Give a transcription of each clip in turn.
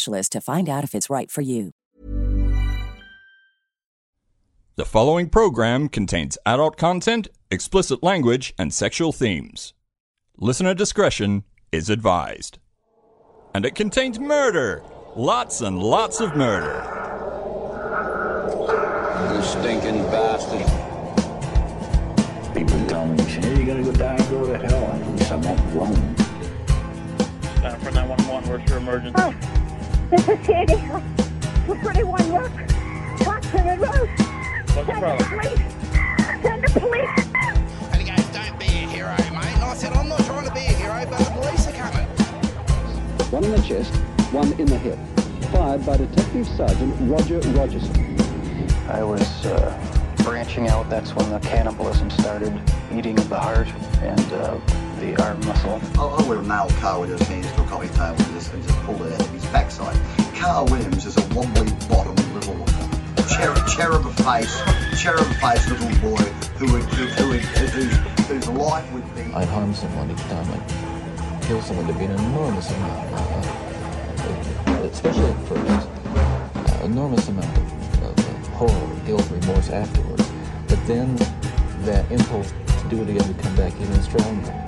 to find out if it's right for you. The following program contains adult content, explicit language, and sexual themes. Listener discretion is advised. And it contains murder! Lots and lots of murder. You stinking bastard. People tell me, say, hey, you gotta go die and go to hell. At least I'm not alone. Center for 911, where's your emergency? Oh, this is Sandy. For 31 Rock. Watson Road. What's the the problem? police. Send the police. And he goes, don't be a hero, mate. And I said, I'm not trying to be a hero, but the police are coming. one in the chest, one in the hip. Fired by Detective Sergeant Roger Rogerson. I was uh, branching out. That's when the cannibalism started, eating of the heart and uh, the arm muscle. I, I would have nailed Carl with his hands to a coffee table and just, and just pulled it out of his backside. Carl Williams is a wobbly bottom little cherub, cherub face, cherub face little boy who would, who, who would, whose, whose life would be. I'd harm someone each time I'd kill someone to be an enormous amount, uh, especially at first, uh, enormous amount of, of, of horror, guilt, remorse afterwards. But then that impulse to do it again would come back even stronger.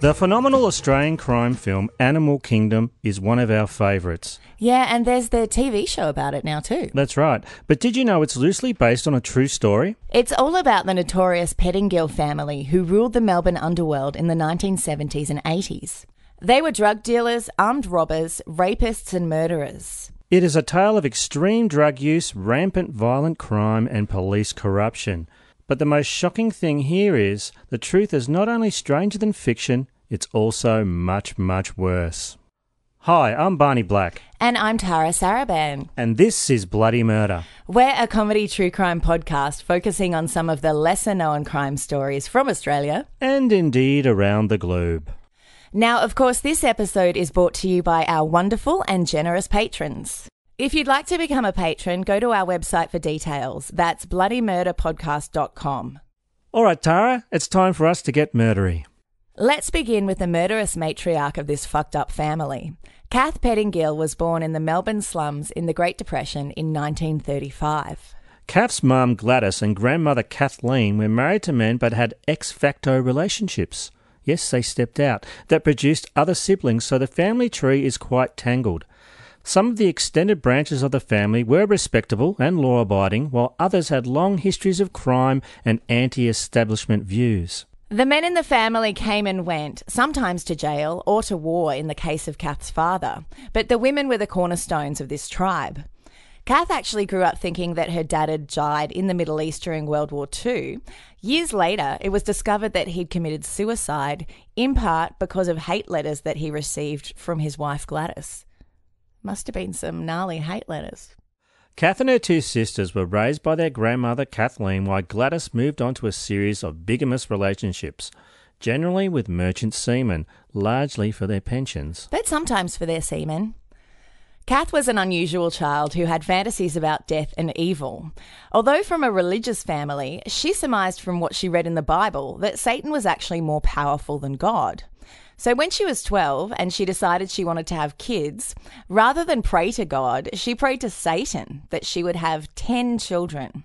The phenomenal Australian crime film Animal Kingdom is one of our favourites. Yeah, and there's the TV show about it now too. That's right. But did you know it's loosely based on a true story? It's all about the notorious Pettingill family who ruled the Melbourne underworld in the 1970s and 80s. They were drug dealers, armed robbers, rapists, and murderers. It is a tale of extreme drug use, rampant violent crime, and police corruption. But the most shocking thing here is the truth is not only stranger than fiction, it's also much, much worse. Hi, I'm Barney Black, And I'm Tara Saraban. and this is Bloody Murder. We're a comedy true crime podcast focusing on some of the lesser known crime stories from Australia. And indeed around the globe. Now, of course, this episode is brought to you by our wonderful and generous patrons. If you'd like to become a patron, go to our website for details. That's bloodymurderpodcast.com. All right, Tara, it's time for us to get murdery. Let's begin with the murderous matriarch of this fucked up family. Kath Pettingill was born in the Melbourne slums in the Great Depression in 1935. Kath's mum Gladys and grandmother Kathleen were married to men but had ex facto relationships. Yes, they stepped out. That produced other siblings, so the family tree is quite tangled. Some of the extended branches of the family were respectable and law abiding, while others had long histories of crime and anti establishment views. The men in the family came and went, sometimes to jail or to war in the case of Kath's father, but the women were the cornerstones of this tribe. Kath actually grew up thinking that her dad had died in the Middle East during World War II. Years later, it was discovered that he'd committed suicide, in part because of hate letters that he received from his wife Gladys. Must have been some gnarly hate letters. Kath and her two sisters were raised by their grandmother Kathleen while Gladys moved on to a series of bigamous relationships, generally with merchant seamen, largely for their pensions. but sometimes for their semen. Kath was an unusual child who had fantasies about death and evil. Although from a religious family, she surmised from what she read in the Bible that Satan was actually more powerful than God. So when she was 12 and she decided she wanted to have kids, rather than pray to God, she prayed to Satan that she would have 10 children.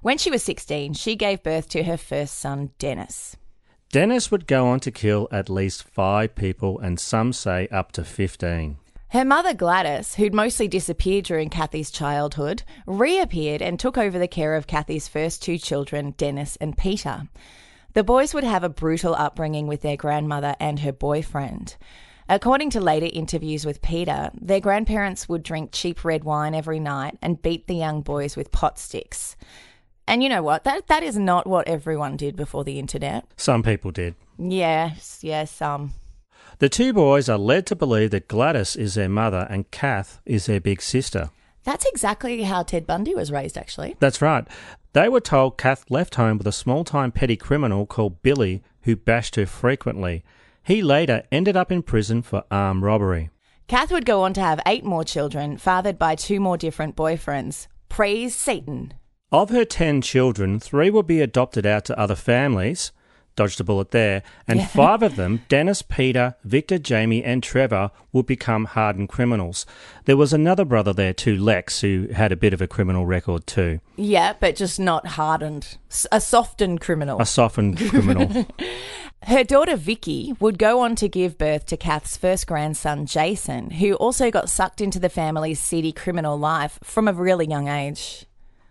When she was 16, she gave birth to her first son, Dennis. Dennis would go on to kill at least five people and some say up to 15. Her mother Gladys, who'd mostly disappeared during Kathy's childhood, reappeared and took over the care of Kathy's first two children, Dennis and Peter. The boys would have a brutal upbringing with their grandmother and her boyfriend. According to later interviews with Peter, their grandparents would drink cheap red wine every night and beat the young boys with pot sticks. And you know what? That that is not what everyone did before the internet. Some people did. Yes, yes, some. The two boys are led to believe that Gladys is their mother and Kath is their big sister. That's exactly how Ted Bundy was raised, actually. That's right. They were told Kath left home with a small time petty criminal called Billy who bashed her frequently. He later ended up in prison for armed robbery. Kath would go on to have eight more children, fathered by two more different boyfriends. Praise Satan. Of her ten children, three would be adopted out to other families. Dodged a bullet there. And Yeah. five of them, Dennis, Peter, Victor, Jamie, and Trevor, would become hardened criminals. There was another brother there too, Lex, who had a bit of a criminal record too. Yeah, but just not hardened. A softened criminal. A softened criminal. Her daughter Vicky would go on to give birth to Kath's first grandson, Jason, who also got sucked into the family's seedy criminal life from a really young age.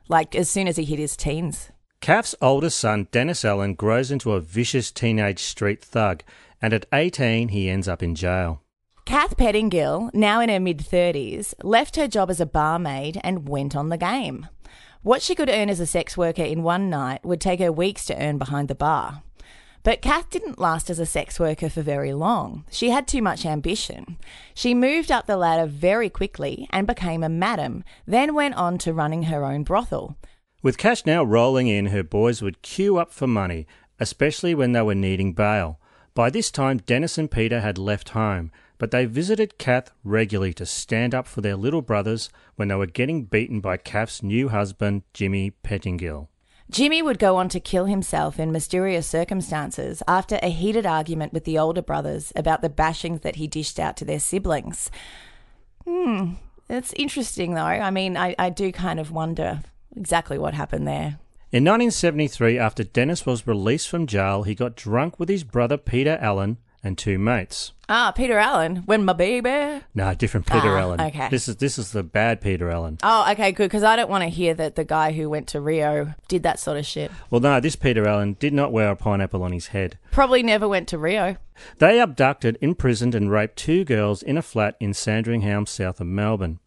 Like as soon as he hit his teens. Kath's oldest son, Dennis Allen, grows into a vicious teenage street thug, and at 18, he ends up in jail. Kath Pettingill, now in her mid 30s, left her job as a barmaid and went on the game. What she could earn as a sex worker in one night would take her weeks to earn behind the bar. But Kath didn't last as a sex worker for very long. She had too much ambition. She moved up the ladder very quickly and became a madam, then went on to running her own brothel. With cash now rolling in, her boys would queue up for money, especially when they were needing bail. By this time, Dennis and Peter had left home, but they visited Kath regularly to stand up for their little brothers when they were getting beaten by Kath's new husband, Jimmy Pettingill. Jimmy would go on to kill himself in mysterious circumstances after a heated argument with the older brothers about the bashings that he dished out to their siblings. Hmm, it's interesting though. I mean, I, I do kind of wonder exactly what happened there. In 1973, after Dennis was released from jail, he got drunk with his brother Peter Allen and two mates. Ah, Peter Allen, when my baby. No, different Peter Ah, Allen. okay. This is this is the bad Peter Allen. Oh, okay, good, because I don't want to hear that the guy who went to Rio did that sort of shit. Well, no, this Peter Allen did not wear a pineapple on his head. Probably never went to Rio. They abducted, imprisoned, and raped two girls in a flat in Sandringham, south of Melbourne.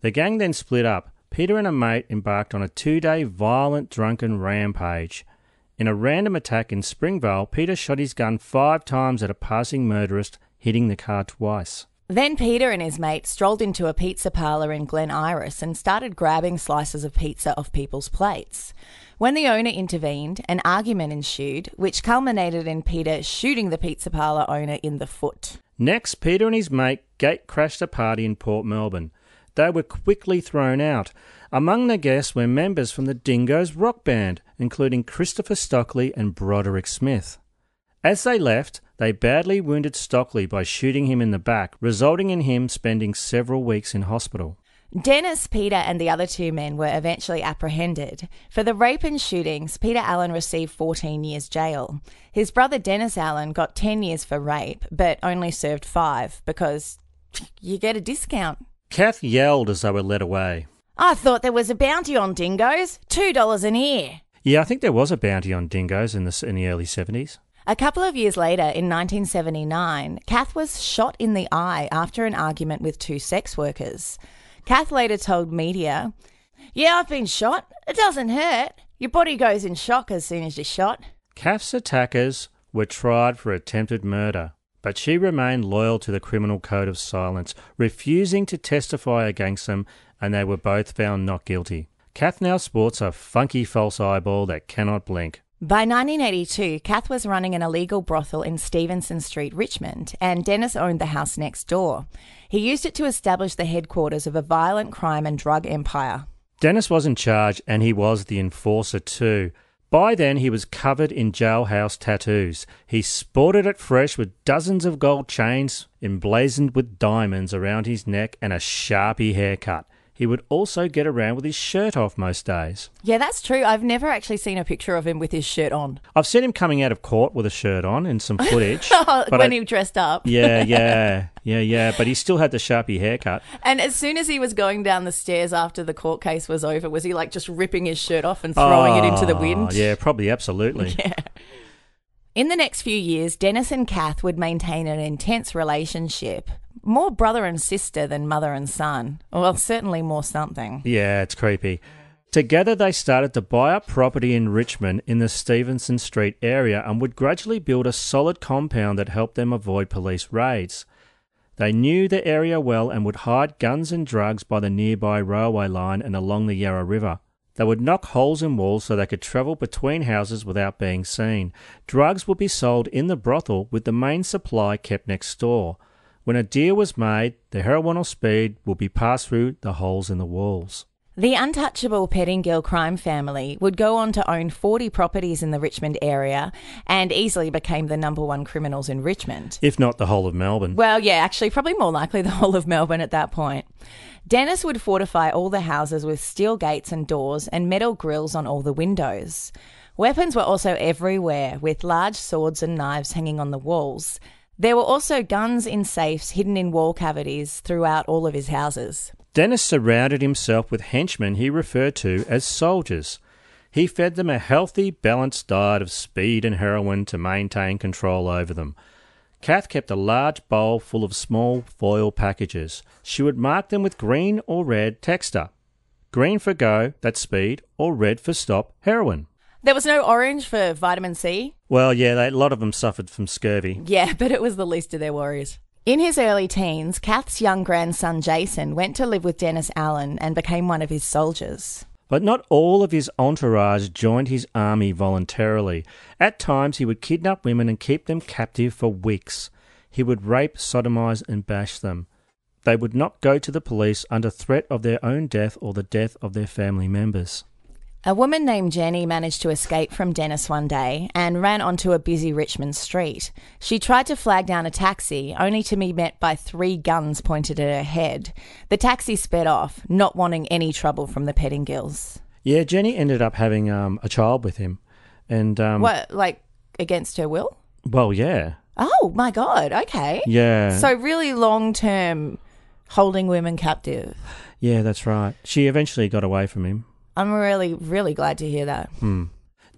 The gang then split up. Peter and a mate embarked on a two day violent drunken rampage. In a random attack in Springvale, Peter shot his gun five times at a passing motorist, hitting the car twice. Then Peter and his mate strolled into a pizza parlour in Glen Iris and started grabbing slices of pizza off people's plates. When the owner intervened, an argument ensued, which culminated in Peter shooting the pizza parlour owner in the foot. Next, Peter and his mate gate crashed a party in Port Melbourne. They were quickly thrown out. Among the guests were members from the Dingoes rock band, including Christopher Stockley and Broderick Smith. As they left, they badly wounded Stockley by shooting him in the back, resulting in him spending several weeks in hospital. Dennis, Peter, and the other two men were eventually apprehended. For the rape and shootings, Peter Allen received 14 years jail. His brother Dennis Allen got 10 years for rape, but only served five because you get a discount. Kath yelled as they were led away. I thought there was a bounty on dingoes. $2 an ear. Yeah, I think there was a bounty on dingoes in the, in the early 70s. A couple of years later, in 1979, Kath was shot in the eye after an argument with two sex workers. Kath later told media, Yeah, I've been shot. It doesn't hurt. Your body goes in shock as soon as you're shot. Kath's attackers were tried for attempted murder, but she remained loyal to the criminal code of silence, refusing to testify against them, and they were both found not guilty. Kath now sports a funky false eyeball that cannot blink. By 1982, Kath was running an illegal brothel in Stevenson Street, Richmond, and Dennis owned the house next door. He used it to establish the headquarters of a violent crime and drug empire. Dennis was in charge, and he was the enforcer too. By then, he was covered in jailhouse tattoos. He sported it fresh with dozens of gold chains emblazoned with diamonds around his neck and a sharpie haircut. He would also get around with his shirt off most days. Yeah, that's true. I've never actually seen a picture of him with his shirt on. I've seen him coming out of court with a shirt on in some footage. but when I- he dressed up. yeah, yeah, yeah, yeah. But he still had the Sharpie haircut. And as soon as he was going down the stairs after the court case was over, was he like just ripping his shirt off and throwing it into the Oh, wind? Yeah, probably, absolutely. Yeah. In the next few years, Dennis and Kath would maintain an intense relationship. More brother and sister than mother and son. Well, certainly more something. Yeah, it's creepy. Together, they started to buy up property in Richmond in the Stevenson Street area and would gradually build a solid compound that helped them avoid police raids. They knew the area well and would hide guns and drugs by the nearby railway line and along the Yarra River. They would knock holes in walls so they could travel between houses without being seen. Drugs would be sold in the brothel with the main supply kept next door. When a deal was made, the heroin or speed would be passed through the holes in the walls. The untouchable Pettingill crime family would go on to own 40 properties in the Richmond area and easily became the number one criminals in Richmond. If not the whole of Melbourne. Well, yeah, actually, probably more likely the whole of Melbourne at that point. Dennis would fortify all the houses with steel gates and doors and metal grills on all the windows. Weapons were also everywhere, with large swords and knives hanging on the walls. There were also guns in safes hidden in wall cavities throughout all of his houses. Dennis surrounded himself with henchmen he referred to as soldiers. He fed them a healthy, balanced diet of speed and heroin to maintain control over them. Kath kept a large bowl full of small foil packages. She would mark them with green or red texter. Green for go, that's speed, or red for stop, heroin. There was no orange for vitamin C. Well, yeah, they, a lot of them suffered from scurvy. Yeah, but it was the least of their worries. In his early teens, Kath's young grandson Jason went to live with Dennis Allen and became one of his soldiers. But not all of his entourage joined his army voluntarily. At times, he would kidnap women and keep them captive for weeks. He would rape, sodomize, and bash them. They would not go to the police under threat of their own death or the death of their family members. A woman named Jenny managed to escape from Dennis one day and ran onto a busy Richmond street. She tried to flag down a taxi, only to be met by three guns pointed at her head. The taxi sped off, not wanting any trouble from the Pettingills. Yeah, Jenny ended up having um, a child with him. And, um, what, like against her will? well, yeah. Oh my god, okay. Yeah. So, really long term holding women captive. Yeah, that's right. She eventually got away from him. I'm really, really glad to hear that. Hmm.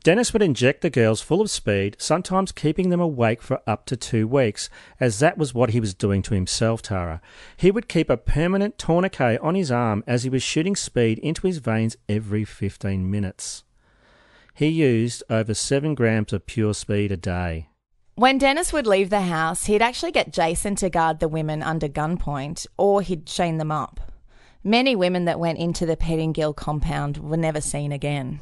Dennis would inject the girls full of speed, sometimes keeping them awake for up to two weeks, as that was what he was doing to himself, Tara. He would keep a permanent tourniquet on his arm as he was shooting speed into his veins every 15 minutes. He used over 7 grams of pure speed a day. When Dennis would leave the house, he'd actually get Jason to guard the women under gunpoint, or he'd chain them up. Many women that went into the Pettingill compound were never seen again.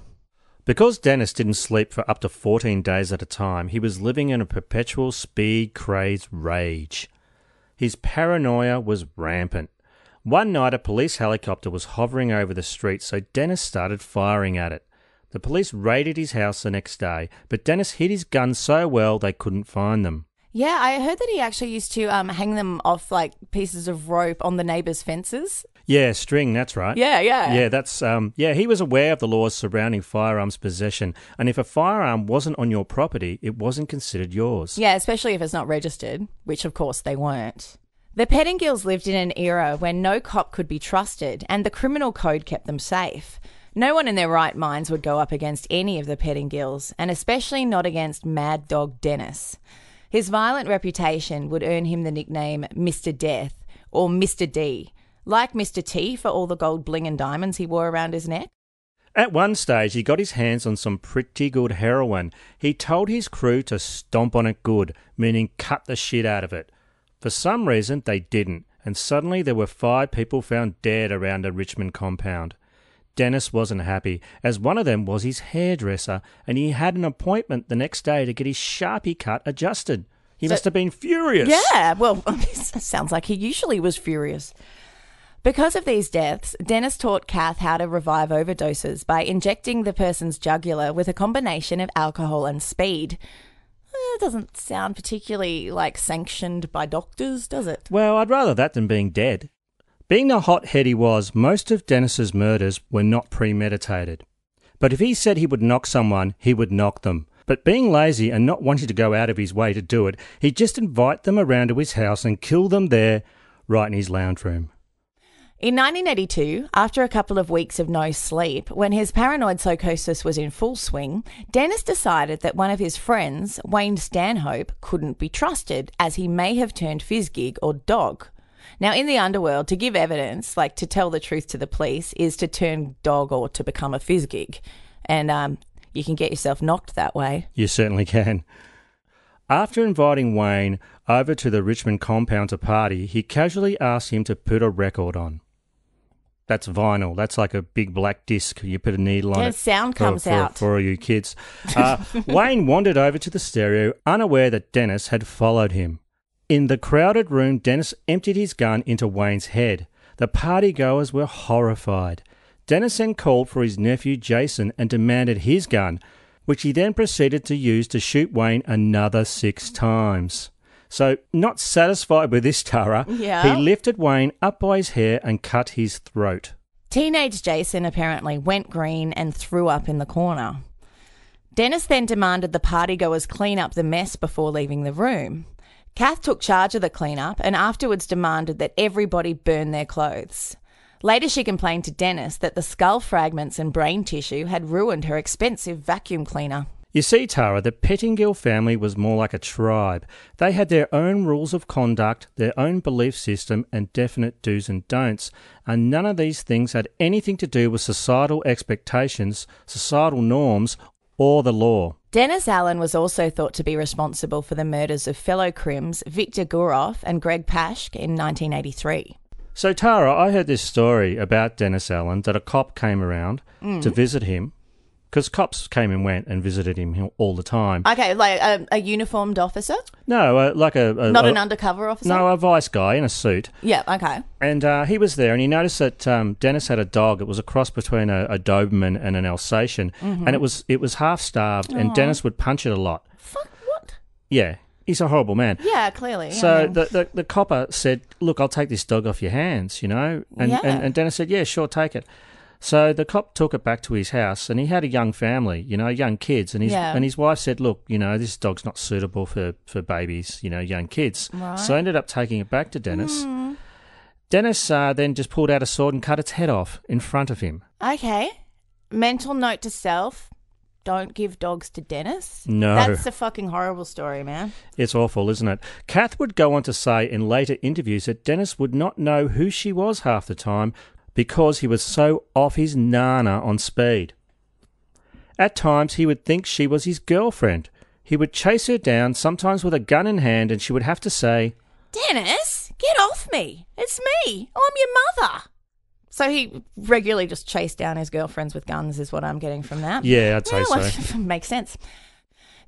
Because Dennis didn't sleep for up to 14 days at a time, he was living in a perpetual speed crazed rage. His paranoia was rampant. One night, a police helicopter was hovering over the street, so Dennis started firing at it. The police raided his house the next day, but Dennis hid his guns so well they couldn't find them. Yeah, I heard that he actually used to um, hang them off like pieces of rope on the neighbors' fences. Yeah, string, that's right. Yeah, yeah. Yeah, that's um yeah, he was aware of the laws surrounding firearms possession, and if a firearm wasn't on your property, it wasn't considered yours. Yeah, especially if it's not registered, which of course they weren't. The Pettingills lived in an era when no cop could be trusted and the criminal code kept them safe. No one in their right minds would go up against any of the Pettingills, and especially not against Mad Dog Dennis. His violent reputation would earn him the nickname Mr. Death or Mr. D, like Mr. T for all the gold bling and diamonds he wore around his neck. At one stage, he got his hands on some pretty good heroin. He told his crew to stomp on it good, meaning cut the shit out of it. For some reason, they didn't, and suddenly there were five people found dead around a Richmond compound. Dennis wasn't happy, as one of them was his hairdresser, and he had an appointment the next day to get his Sharpie cut adjusted. He So- must have been furious. Yeah, well, sounds like he usually was furious. Because of these deaths, Dennis taught Kath how to revive overdoses by injecting the person's jugular with a combination of alcohol and speed. It doesn't sound particularly like sanctioned by doctors, does it? Well, I'd rather that than being dead. Being the hothead he was, most of Dennis's murders were not premeditated. But if he said he would knock someone, he would knock them. But being lazy and not wanting to go out of his way to do it, he'd just invite them around to his house and kill them there, right in his lounge room. In 1982, after a couple of weeks of no sleep, when his paranoid psychosis was in full swing, Dennis decided that one of his friends, Wayne Stanhope, couldn't be trusted as he may have turned Fizgig or dog. Now, in the underworld, to give evidence, like to tell the truth to the police, is to turn dog or to become a Fizgig. And um, you can get yourself knocked that way. You certainly can. After inviting Wayne over to the Richmond compound to party, he casually asked him to put a record on. That's vinyl. That's like a big black disc. You put a needle on Yeah, it. sound for- comes for, out. For all you kids. Uh, Wayne wandered over to the stereo, unaware that Dennis had followed him. In the crowded room, Dennis emptied his gun into Wayne's head. The partygoers were horrified. Dennis then called for his nephew Jason and demanded his gun, which he then proceeded to use to shoot Wayne another six times. So, not satisfied with this, Tara, Yeah. he lifted Wayne up by his hair and cut his throat. Teenage Jason apparently went green and threw up in the corner. Dennis then demanded the partygoers clean up the mess before leaving the room. Kath took charge of the cleanup and afterwards demanded that everybody burn their clothes. Later, she complained to Dennis that the skull fragments and brain tissue had ruined her expensive vacuum cleaner. You see, Tara, the Pettingill family was more like a tribe. They had their own rules of conduct, their own belief system, and definite do's and don'ts. And none of these things had anything to do with societal expectations, societal norms, or the law. Dennis Allen was also thought to be responsible for the murders of fellow crims Victor Gurov and Greg Pashk in 1983. So, Tara, I heard this story about Dennis Allen that a cop came around Mm. to visit him because cops came and went and visited him all the time. Okay, like a, a uniformed officer? no, uh, like a, a Not a- an undercover officer? No, a vice guy in a suit. Yeah, okay. And uh, he was there, and he noticed that um, Dennis had a dog. It was a cross between a, a Doberman and an Alsatian, Mhm. and it was it was half starved. And Dennis would punch it a lot. Fuck, what? Yeah, he's a horrible man. Yeah, clearly. I So mean- the, the the copper said, "Look, I'll take this dog off your hands," you know, and, Yeah. and and Dennis said, "Yeah, sure, take it." So the cop took it back to his house, and he had a young family, you know, young kids, and his Yeah. and his wife said, "Look, you know, this dog's not suitable for for babies, you know, young kids." Right. So I ended up taking it back to Dennis. Mm. Dennis uh, then just pulled out a sword and cut its head off in front of him. Okay. Mental note to self don't give dogs to Dennis. No. That's a fucking horrible story, man. It's awful, isn't it? Kath would go on to say in later interviews that Dennis would not know who she was half the time because he was so off his nana on speed. At times, he would think she was his girlfriend. He would chase her down, sometimes with a gun in hand, and she would have to say, Dennis, get off me. It's me. I'm your mother. So he regularly just chased down his girlfriends with guns, is what I'm getting from that. Yeah, I'd say well, so. Makes sense.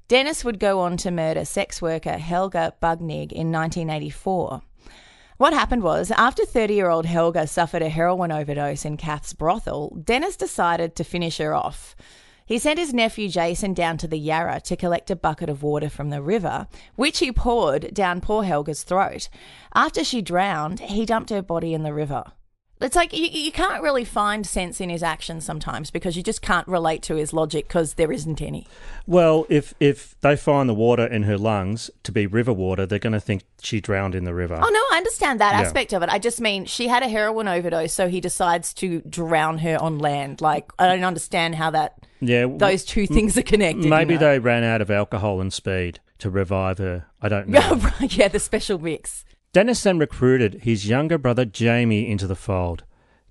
Dennis would go on to murder sex worker Helga Wagnegg in 1984. What happened was, after 30 year old Helga suffered a heroin overdose in Kath's brothel, Dennis decided to finish her off. He sent his nephew Jason down to the Yarra to collect a bucket of water from the river, which he poured down poor Helga's throat. After she drowned, he dumped her body in the river. It's like you, you can't really find sense in his actions sometimes because you just can't relate to his logic because there isn't any. Well, if, if they find the water in her lungs to be river water, they're going to think she drowned in the river. Oh, no, I understand that Yeah. aspect of it. I just mean she had a heroin overdose, so he decides to drown her on land. Like, I don't understand how that. Yeah, Those two things are connected. you Maybe know? they ran out of alcohol and speed to revive her. I don't know. Yeah, the special mix. Dennis then recruited his younger brother Jamie into the fold.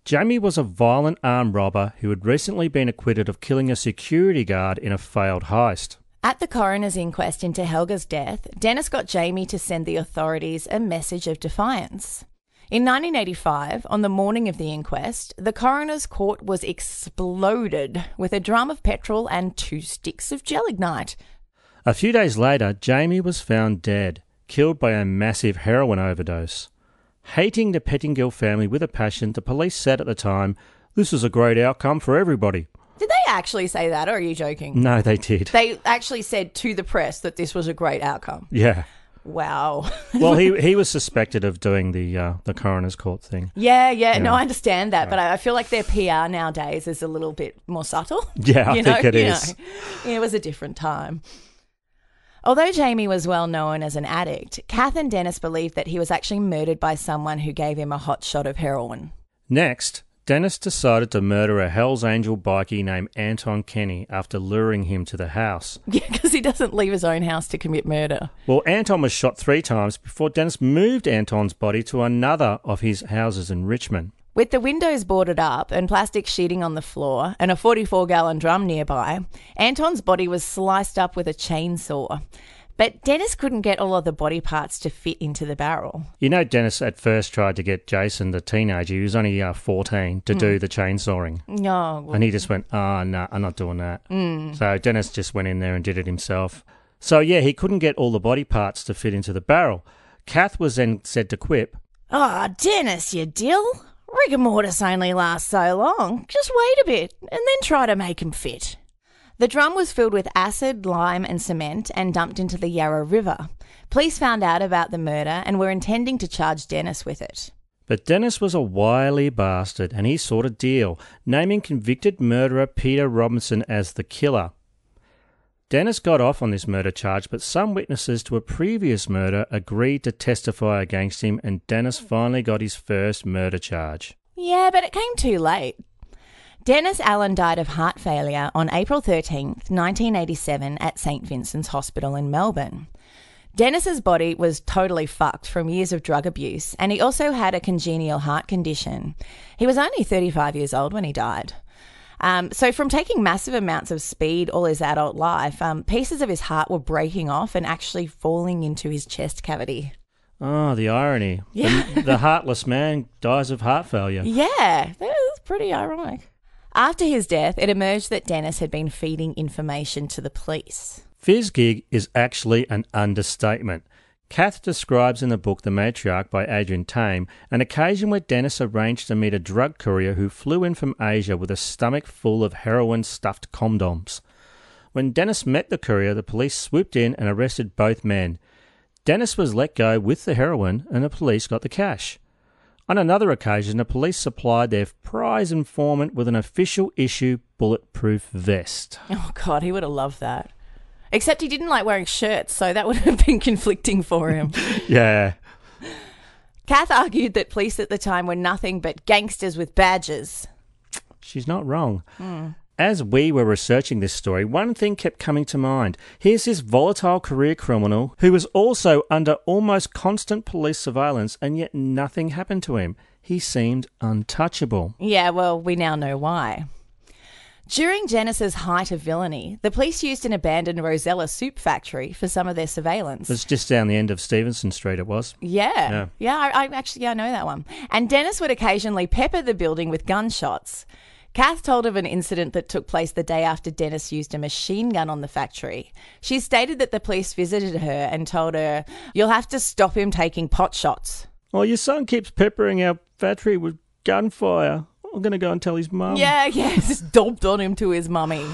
Jamie was a violent armed robber who had recently been acquitted of killing a security guard in a failed heist. At the coroner's inquest into Helga's death, Dennis got Jamie to send the authorities a message of defiance. In 1985, on the morning of the inquest, the coroner's court was exploded with a drum of petrol and two sticks of gelignite. A few days later, Jamie was found dead, killed by a massive heroin overdose. Hating the Pettingill family with a passion, the police said at the time, this is a great outcome for everybody. Did they actually say that, or are you joking? No, they did. They actually said to the press that this was a great outcome. Yeah. Wow. well, he he was suspected of doing the uh, the coroner's court thing. Yeah, yeah, no. I understand that, but I I feel like their PR nowadays is a little bit more subtle. Yeah, I think it you is. know. it was a different time. Although Jamie was well known as an addict, Kath and Dennis believed that he was actually murdered by someone who gave him a hot shot of heroin. Next, Dennis decided to murder a Hell's Angel bikie named Anton Kenny after luring him to the house. Yeah, because he doesn't leave his own house to commit murder. Well, Anton was shot three times before Dennis moved Anton's body to another of his houses in Richmond. With the windows boarded up and plastic sheeting on the floor and a 44 gallon drum nearby, Anton's body was sliced up with a chainsaw. But Dennis couldn't get all of the body parts to fit into the barrel. You know, Dennis at first tried to get Jason, the teenager, he was only uh, 14, to do Mm. the chainsawing. No. well- And he just went, oh, no, I'm not doing that. Mm. So Dennis just went in there and did it himself. So, yeah, he couldn't get all the body parts to fit into the barrel. Kath was then said to quip, Ah, Dennis, you dill. Rigor mortis only lasts so long. Just wait a bit and then try to make 'em fit. The drum was filled with acid, lime, and cement and dumped into the Yarra River. Police found out about the murder and were intending to charge Dennis with it. But Dennis was a wily bastard and he sought a deal, naming convicted murderer Peter Robinson as the killer. Dennis got off on this murder charge, but some witnesses to a previous murder agreed to testify against him, and Dennis finally got his first murder charge. Yeah, but it came too late. Dennis Allen died of heart failure on April 13th, 1987, at St. Vincent's Hospital in Melbourne. Dennis's body was totally fucked from years of drug abuse, and he also had a congenial heart condition. He was only 35 years old when he died. Um, so, from taking massive amounts of speed all his adult life, um, pieces of his heart were breaking off and actually falling into his chest cavity. Oh, the irony. Yeah. The, the heartless man dies of heart failure. Yeah, that's pretty ironic. After his death, it emerged that Dennis had been feeding information to the police. Fizgig is actually an understatement. Kath describes in the book The Matriarch by Adrian Tame an occasion where Dennis arranged to meet a drug courier who flew in from Asia with a stomach full of heroin stuffed condoms. When Dennis met the courier, the police swooped in and arrested both men. Dennis was let go with the heroin and the police got the cash. On another occasion, the police supplied their prize informant with an official issue bulletproof vest. Oh, God, he would have loved that. Except he didn't like wearing shirts, so that would have been conflicting for him. Yeah. Kath argued that police at the time were nothing but gangsters with badges. She's not wrong. Hmm. As we were researching this story, one thing kept coming to mind. Here's this volatile career criminal who was also under almost constant police surveillance, and yet nothing happened to him. He seemed untouchable. Yeah, well, we now know why. During Dennis's height of villainy, the police used an abandoned Rosella soup factory for some of their surveillance. It's just down the end of Stevenson Street, it was. Yeah. Yeah. Yeah, I, I actually yeah, I know that one. And Dennis would occasionally pepper the building with gunshots. Kath told of an incident that took place the day after Dennis used a machine gun on the factory. She stated that the police visited her and told her, You'll have to stop him taking pot shots. Oh, your son keeps peppering our factory with gunfire. I'm going to go and tell his mum. Yeah, yeah, just dobbed on him to his mummy.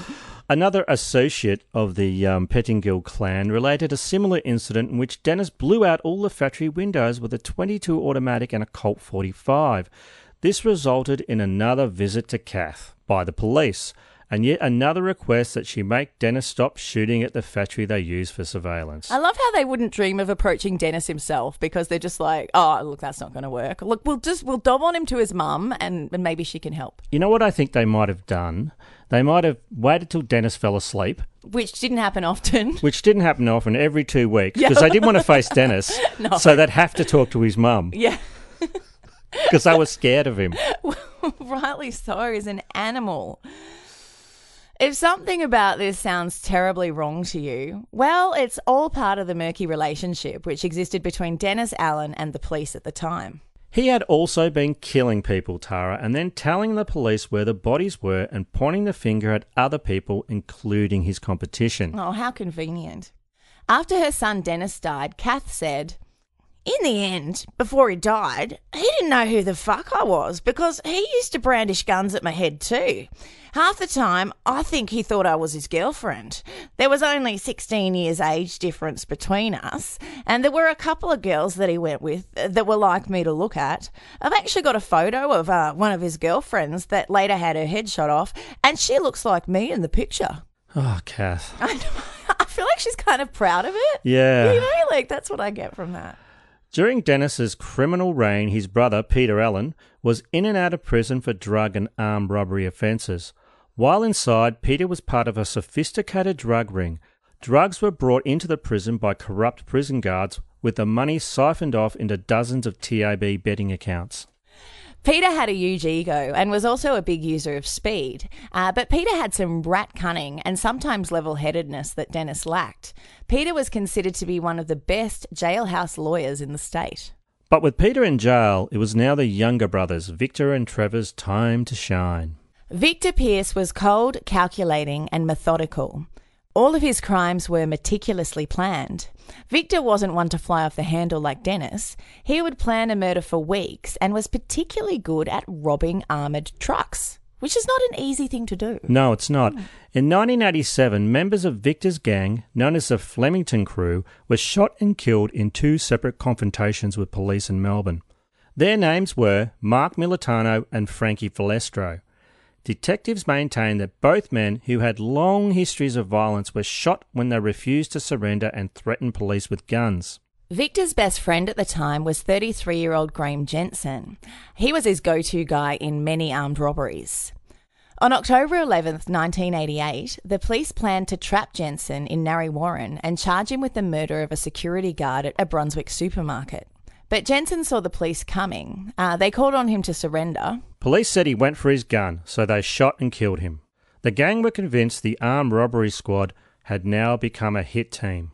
Another associate of the um, Pettingill clan related a similar incident in which Dennis blew out all the factory windows with a 22 automatic and a Colt 45. This resulted in another visit to Kath by the police, and yet another request that she make Dennis stop shooting at the factory they use for surveillance. I love how they wouldn't dream of approaching Dennis himself because they're just like, oh, look, that's not going to work. Look, we'll just we'll dob on him to his mum, and, and maybe she can help. You know what I think they might have done? They might have waited till Dennis fell asleep, Which didn't happen often. which didn't happen often, every two weeks, Yeah. because they didn't want to face Dennis, No. so they'd have to talk to his mum, Yeah, because they were scared of him. rightly so. He's an animal. If something about this sounds terribly wrong to you, well, it's all part of the murky relationship which existed between Dennis Allen and the police at the time. He had also been killing people, Tara, and then telling the police where the bodies were and pointing the finger at other people, including his competition. Oh, how convenient. After her son Dennis died, Kath said, In the end, before he died, he didn't know who the fuck I was because he used to brandish guns at my head too. Half the time, I think he thought I was his girlfriend. There was only 16 years age difference between us, and there were a couple of girls that he went with that were like me to look at. I've actually got a photo of uh, one of his girlfriends that later had her head shot off, and she looks like me in the picture. Oh, Kath. I, I feel like she's kind of proud of it. Yeah. You know, like that's what I get from that. During Dennis's criminal reign, his brother, Peter Allen, was in and out of prison for drug and armed robbery offences. While inside, Peter was part of a sophisticated drug ring. Drugs were brought into the prison by corrupt prison guards, with the money siphoned off into dozens of TAB betting accounts. Peter had a huge ego and was also a big user of speed, uh, but Peter had some rat cunning and sometimes level headedness that Dennis lacked. Peter was considered to be one of the best jailhouse lawyers in the state. But with Peter in jail, it was now the younger brothers, Victor and Trevor's, time to shine. Victor Pierce was cold, calculating, and methodical. All of his crimes were meticulously planned. Victor wasn't one to fly off the handle like Dennis. He would plan a murder for weeks and was particularly good at robbing armoured trucks, which is not an easy thing to do. No, it's not. In 1987, members of Victor's gang, known as the Flemington Crew, were shot and killed in two separate confrontations with police in Melbourne. Their names were Mark Militano and Frankie Valastro. Detectives maintain that both men, who had long histories of violence, were shot when they refused to surrender and threatened police with guns. Victor's best friend at the time was 33 year old Graham Jensen. He was his go to guy in many armed robberies. On October 11th, 1988, the police planned to trap Jensen in Narre Warren and charge him with the murder of a security guard at a Brunswick supermarket. But Jensen saw the police coming. Uh, they called on him to surrender. Police said he went for his gun, so they shot and killed him. The gang were convinced the armed robbery squad had now become a hit team.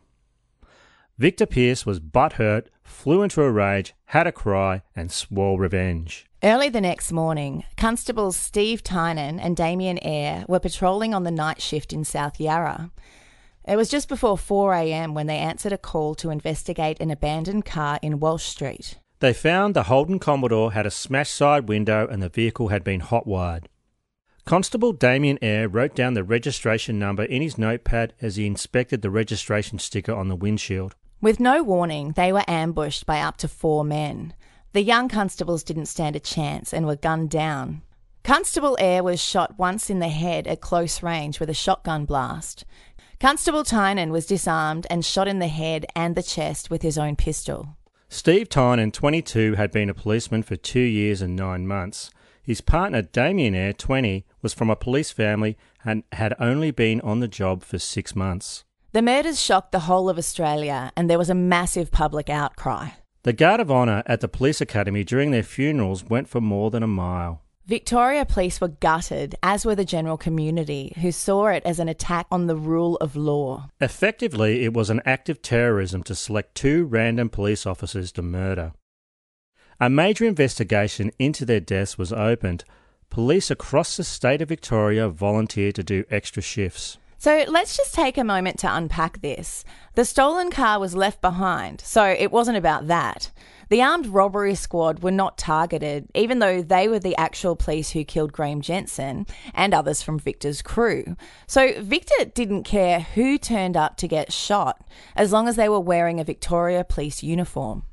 Victor Pierce was butthurt, flew into a rage, had a cry, and swore revenge. Early the next morning, Constables Steve Tynan and Damien Eyre were patrolling on the night shift in South Yarra. It was just before 4am when they answered a call to investigate an abandoned car in Walsh Street. They found the Holden Commodore had a smashed side window and the vehicle had been hotwired. Constable Damien Eyre wrote down the registration number in his notepad as he inspected the registration sticker on the windshield. With no warning, they were ambushed by up to four men. The young constables didn't stand a chance and were gunned down. Constable Eyre was shot once in the head at close range with a shotgun blast. Constable Tynan was disarmed and shot in the head and the chest with his own pistol. Steve Tynan, 22, had been a policeman for two years and nine months. His partner, Damien Eyre, 20, was from a police family and had only been on the job for six months. The murders shocked the whole of Australia, and there was a massive public outcry. The Guard of Honour at the police academy during their funerals went for more than a mile. Victoria Police were gutted, as were the general community, who saw it as an attack on the rule of law. Effectively, it was an act of terrorism to select two random police officers to murder. A major investigation into their deaths was opened. Police across the state of Victoria volunteered to do extra shifts. So let's just take a moment to unpack this. The stolen car was left behind, so it wasn't about that. The armed robbery squad were not targeted, even though they were the actual police who killed Graham Jensen and others from Victor's crew. So Victor didn't care who turned up to get shot, as long as they were wearing a Victoria Police uniform.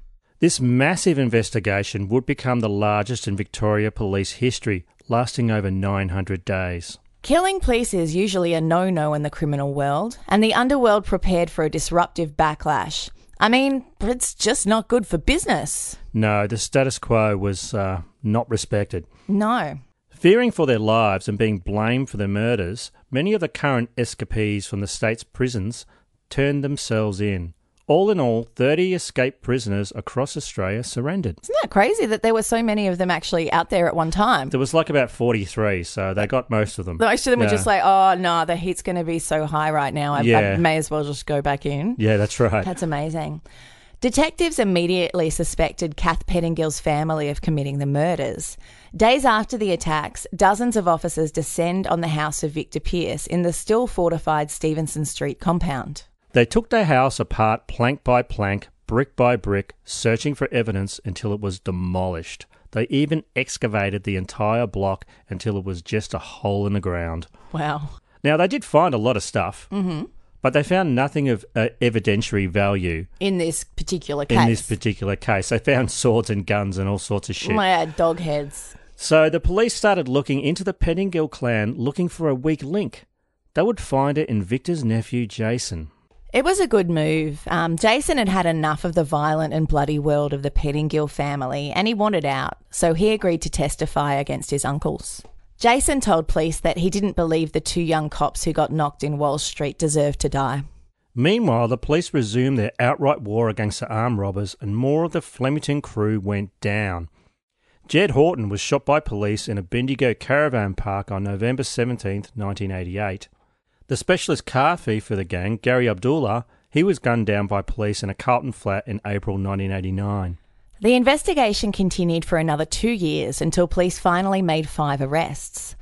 This massive investigation would become the largest in Victoria police history, lasting over 900 days. Killing police is usually a no no in the criminal world, and the underworld prepared for a disruptive backlash. I mean, it's just not good for business. No, the status quo was uh, not respected. No. Fearing for their lives and being blamed for their murders, many of the current escapees from the state's prisons turned themselves in. All in all, 30 escaped prisoners across Australia surrendered. Isn't that crazy that there were so many of them actually out there at one time? There was like about 43, so they got most of them. Most of them yeah. were just like, oh, no, the heat's going to be so high right now. I, Yeah. I may as well just go back in. Yeah, that's right. That's amazing. Detectives immediately suspected Kath Pettingill's family of committing the murders. Days after the attacks, dozens of officers descend on the house of Victor Pierce in the still fortified Stevenson Street compound. They took their house apart plank by plank, brick by brick, searching for evidence until it was demolished. They even excavated the entire block until it was just a hole in the ground. Wow. Now, they did find a lot of stuff, hmm but they found nothing of uh, evidentiary value In this particular case. in this particular case. They found swords and guns and all sorts of shit. My dog heads. So the police started looking into the Pettingill clan looking for a weak link. They would find it in Victor's nephew, Jason. It was a good move. Um, Jason had had enough of the violent and bloody world of the Pettingill family and he wanted out, so he agreed to testify against his uncles. Jason told police that he didn't believe the two young cops who got knocked in Walsh Street deserved to die. Meanwhile, the police resumed their outright war against the armed robbers and more of the Flemington crew went down. Jed Houghton was shot by police in a Bendigo caravan park on November 17, 1988. The specialist car thief for the gang, Gary Abdallah, he was gunned down by police in a Carlton flat in April 1989. The investigation continued for another two years until police finally made five arrests.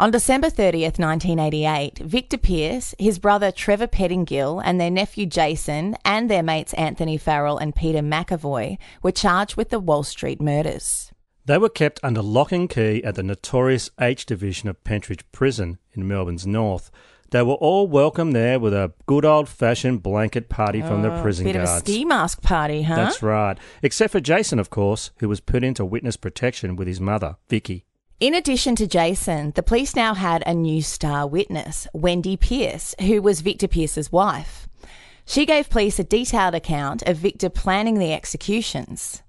On December 30th, 1988, Victor Pierce, his brother Trevor Pettingill, and their nephew Jason, and their mates Anthony Farrell and Peter McEvoy were charged with the Walsh Street murders. They were kept under lock and key at the notorious H Division of Pentridge Prison in Melbourne's north. They were all welcomed there with a good old fashioned blanket party from the Oh, prison bit guards. of a ski mask party, huh? That's right. Except for Jason, of course, who was put into witness protection with his mother, Vicky. In addition to Jason, the police now had a new star witness, Wendy Pierce, who was Victor Pierce's wife. She gave police a detailed account of Victor planning the executions.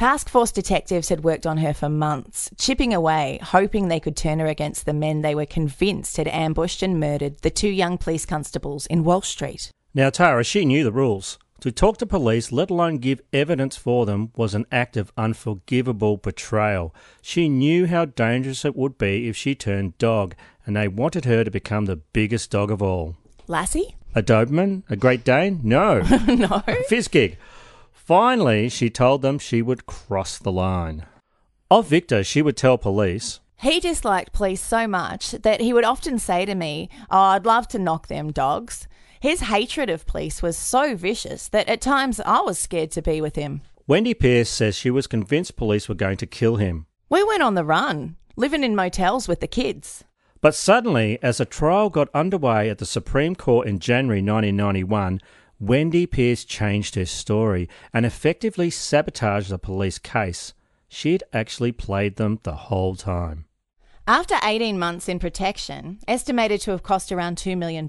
Task Force detectives had worked on her for months, chipping away, hoping they could turn her against the men they were convinced had ambushed and murdered the two young police constables in Walsh Street. Now, Tara, she knew the rules. To talk to police, let alone give evidence for them, was an act of unforgivable betrayal. She knew how dangerous it would be if she turned dog, and they wanted her to become the biggest dog of all. Lassie? A Doberman? A Great Dane? No. no. A Fizgig. Finally, she told them she would cross the line. Of Victor, she would tell police. He disliked police so much that he would often say to me, Oh, I'd love to knock them dogs. His hatred of police was so vicious that at times I was scared to be with him. Wendy Pierce says she was convinced police were going to kill him. We went on the run, living in motels with the kids. But suddenly, as a trial got underway at the Supreme Court in January 1991, Wendy Pierce changed her story and effectively sabotaged the police case. She'd actually played them the whole time. After 18 months in protection, estimated to have cost around $2 million,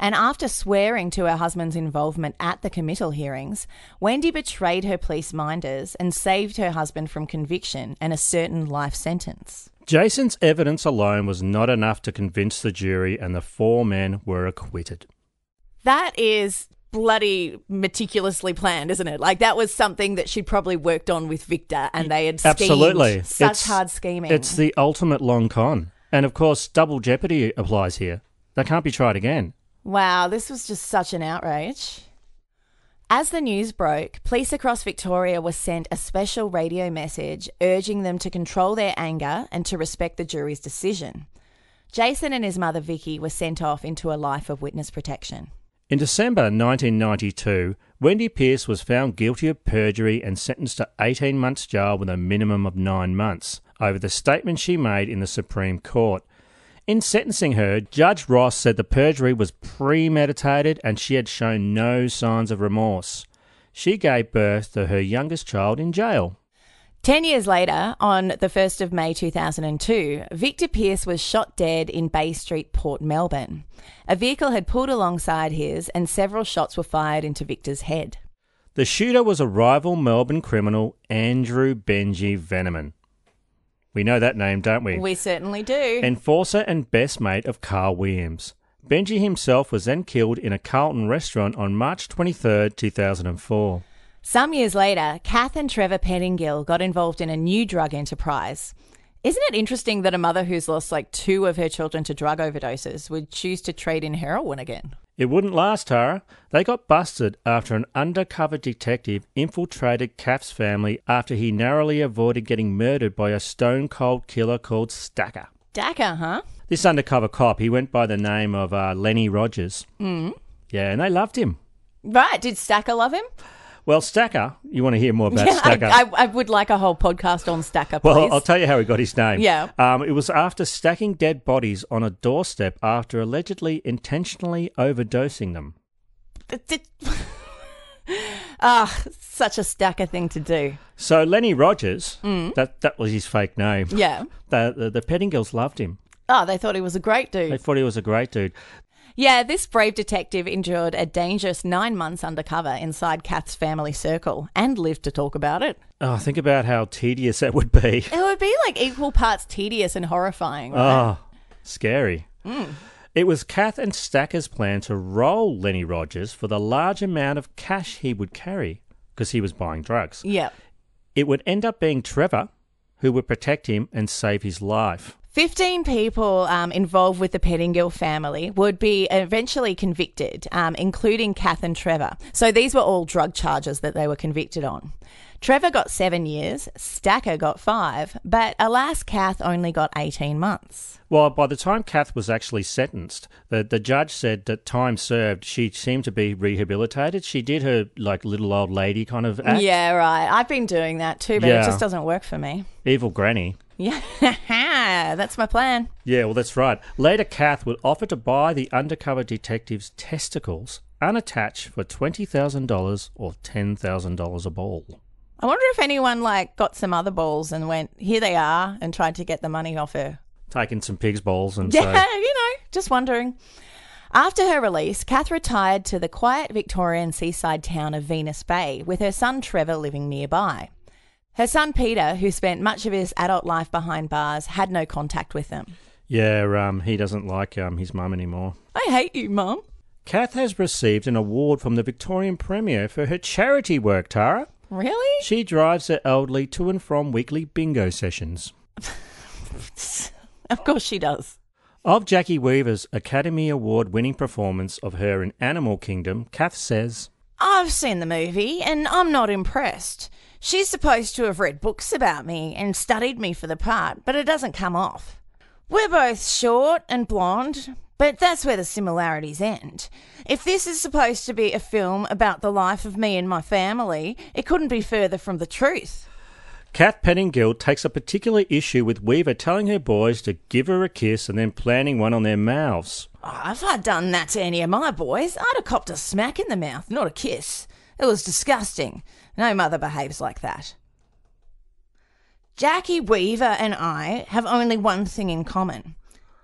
and after swearing to her husband's involvement at the committal hearings, Wendy betrayed her police minders and saved her husband from conviction and a certain life sentence. Jason's evidence alone was not enough to convince the jury, and the four men were acquitted. That is bloody meticulously planned, isn't it? Like that was something that she'd probably worked on with Victor and they had Absolutely. such It's- hard scheming. It's the ultimate long con. And of course, double jeopardy applies here. They can't be tried again. Wow, this was just such an outrage. As the news broke, police across Victoria were sent a special radio message urging them to control their anger and to respect the jury's decision. Jason and his mother Vicky were sent off into a life of witness protection. In December 1992, Wendy Pierce was found guilty of perjury and sentenced to 18 months jail with a minimum of nine months over the statement she made in the Supreme Court. In sentencing her, Judge Ross said the perjury was premeditated and she had shown no signs of remorse. She gave birth to her youngest child in jail. Ten years later, on the 1st of May 2002, Victor Pierce was shot dead in Bay Street, Port Melbourne. A vehicle had pulled alongside his, and several shots were fired into Victor's head. The shooter was a rival Melbourne criminal, Andrew Benji Veniamin. We know that name, don't we? We certainly do. Enforcer and best mate of Carl Williams. Benji himself was then killed in a Carlton restaurant on March 23, 2004. Some years later, Kath and Trevor Pettingill got involved in a new drug enterprise. Isn't it interesting that a mother who's lost like two of her children to drug overdoses would choose to trade in heroin again? It wouldn't last, Tara. They got busted after an undercover detective infiltrated Kath's family after he narrowly avoided getting murdered by a stone cold killer called Stacker. Stacker, huh? This undercover cop, he went by the name of uh, Lenny Rogers. Mm. Yeah, and they loved him. Right. Did Stacker love him? Well, Stacker, you want to hear more about Yeah, Stacker? I, I, I would like a whole podcast on Stacker, please. Well, I'll tell you how he got his name. Yeah. Um, it was after stacking dead bodies on a doorstep after allegedly intentionally overdosing them. Ah, such a Stacker thing to do. So Lenny Rogers, Mm. that that was his fake name. Yeah. The, the the Pettingills loved him. Oh, they thought he was a great dude. They thought he was a great dude. Yeah, this brave detective endured a dangerous nine months undercover inside Kath's family circle and lived to talk about it. Oh, think about how tedious that would be. It would be like equal parts tedious and horrifying. Right? Oh, scary. Mm. It was Kath and Stacker's plan to roll Lenny Rogers for the large amount of cash he would carry because he was buying drugs. Yeah. It would end up being Trevor who would protect him and save his life. 15 people um, involved with the Pettingill family would be eventually convicted, um, including Kath and Trevor. So these were all drug charges that they were convicted on. Trevor got seven years, Stacker got five, but alas, Kath only got 18 months. Well, by the time Kath was actually sentenced, the, the judge said that time served, she seemed to be rehabilitated. She did her like little old lady kind of act. Yeah, right. I've been doing that too, but Yeah. it just doesn't work for me. Evil granny. Yeah, that's my plan. Yeah, well, that's right. Later, Kath would offer to buy the undercover detective's testicles unattached for $20,000 or $10,000 a ball. I wonder if anyone like got some other balls and went, here they are, and tried to get the money off her. Taking some pig's balls and Yeah, say, you know, just wondering. After her release, Kath retired to the quiet Victorian seaside town of Venus Bay with her son Trevor living nearby. Her son Peter, who spent much of his adult life behind bars, had no contact with them. yeah, um, he doesn't like um, his mum anymore. I hate you, Mum. Kath has received an award from the Victorian Premier for her charity work, Tara. Really? She drives her elderly to and from weekly bingo sessions. Of course she does. Of Jacki Weaver's Academy Award winning performance of her in Animal Kingdom, Kath says, I've seen the movie and I'm not impressed. She's supposed to have read books about me and studied me for the part, but it doesn't come off. We're both short and blonde, but that's where the similarities end. If this is supposed to be a film about the life of me and my family, it couldn't be further from the truth. Kath Pettingill takes a particular issue with Weaver telling her boys to give her a kiss and then planting one on their mouths. Oh, if I'd done that to any of my boys, I'd have copped a smack in the mouth, not a kiss. It was disgusting. No mother behaves like that. Jacki Weaver and I have only one thing in common.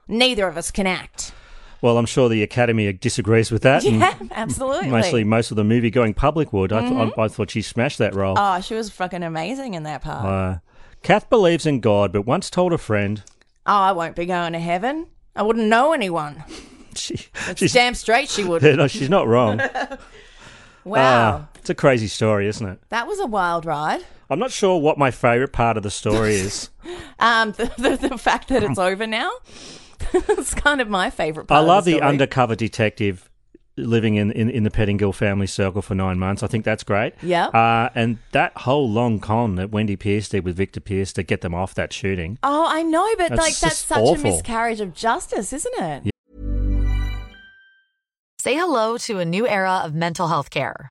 Neither of us can act. Well, I'm sure the Academy disagrees with that. Yeah, absolutely. Mostly, most of the movie going public would. I, th- Mhm. I, I thought she smashed that role. Oh, she was fucking amazing in that part. Uh, Kath believes in God, but once told a friend, oh, I won't be going to heaven. I wouldn't know anyone. she, It's she's, damn straight she would. no, she's not wrong. wow. Ah, it's a crazy story, isn't it? that was a wild ride. I'm not sure what my favourite part of the story is. Um, the, the, the fact that it's over now, it's kind of my favourite part I love of the, the undercover detective living in, in, in the Pettingill family circle for nine months. I think that's great. Yeah. Uh, and that whole long con that Wendy Pierce did with Victor Pierce to get them off that shooting. Oh, I know, but That's like that's just such a miscarriage of justice, isn't it? Say hello to a new era of mental health care.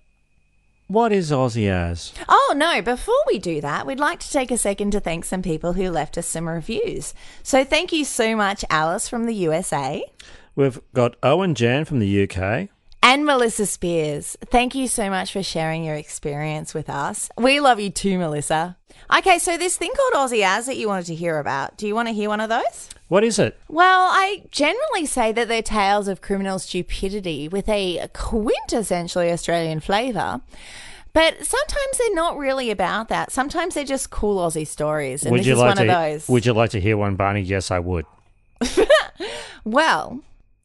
What is Aussie as? Oh, no, before we do that, we'd like to take a second to thank some people who left us some reviews. So thank you so much, Alice from the USA, We've got Owen Jan from the UK, And Melissa Spears, thank you so much for sharing your experience with us. We love you too, Melissa. Okay, so this thing called Aussie As that you wanted to hear about, do you want to hear one of those? What is it? Well, I generally say that they're tales of criminal stupidity with a quintessentially Australian flavour. But sometimes they're not really about that. Sometimes they're just cool Aussie stories. And this is one to, of those. Would you like to hear one, Barney? Yes, I would. Well,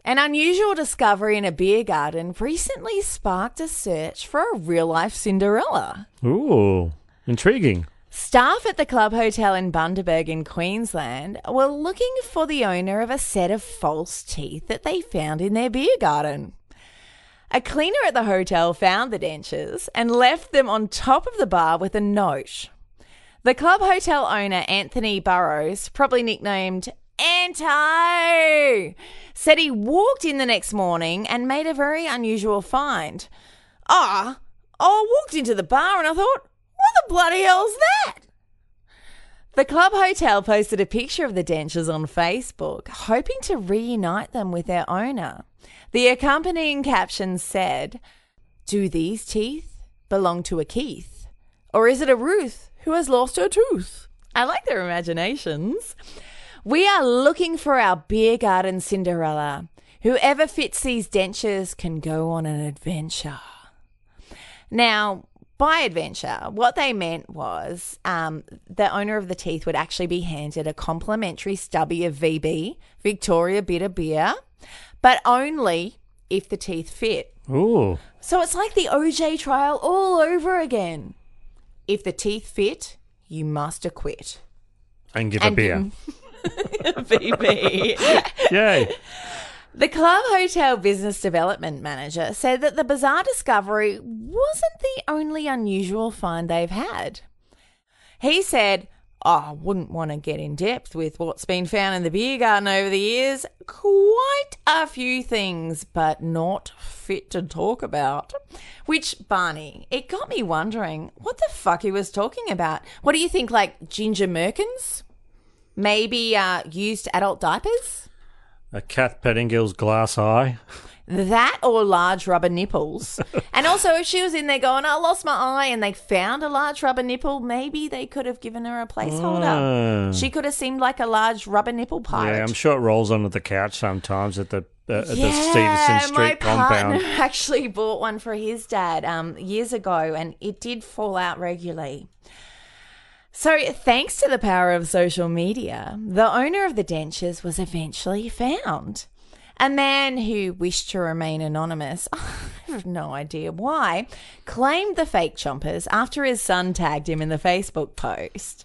an unusual discovery in a beer garden recently sparked a search for a real life Cinderella. Ooh, intriguing. Staff at the Club Hotel in Bundaberg in Queensland were looking for the owner of a set of false teeth that they found in their beer garden. A cleaner at the hotel found the dentures and left them on top of the bar with a note. The club hotel owner, Anthony Burrows, probably nicknamed Anto, said he walked in the next morning and made a very unusual find. Ah, I walked into the bar and I thought, what the bloody hell's that? The club hotel posted a picture of the dentures on Facebook, hoping to reunite them with their owner. The accompanying caption said, Do these teeth belong to a Keith? Or is it a Ruth who has lost her tooth? I like their imaginations. We are looking for our beer garden Cinderella. Whoever fits these dentures can go on an adventure. Now, by adventure, what they meant was um, the owner of the teeth would actually be handed a complimentary stubby of VB, Victoria Bitter Beer, but only if the teeth fit. Ooh. So it's like the OJ trial all over again. If the teeth fit, you must acquit. And give a beer. VB. Yay. The Club Hotel business development manager said that the bizarre discovery wasn't the only unusual find they've had. He said, oh, I wouldn't want to get in depth with what's been found in the beer garden over the years. Quite a few things, but not fit to talk about. Which, Barney, it got me wondering what the fuck he was talking about. What do you think, like ginger merkins? Maybe uh, used adult diapers? A Kath Pettingill's glass eye. That or large rubber nipples. and also, if she was in there going, I lost my eye, and they found a large rubber nipple, maybe they could have given her a placeholder. Ah. She could have seemed like a large rubber nipple pirate. Yeah, I'm sure it rolls onto the couch sometimes at the uh, at the Yeah, Stevenson my Street compound. partner actually bought one for his dad um, years ago, and it did fall out regularly. So, thanks to the power of social media, the owner of the dentures was eventually found. A man who wished to remain anonymous, I have no idea why, claimed the fake chompers after his son tagged him in the Facebook post.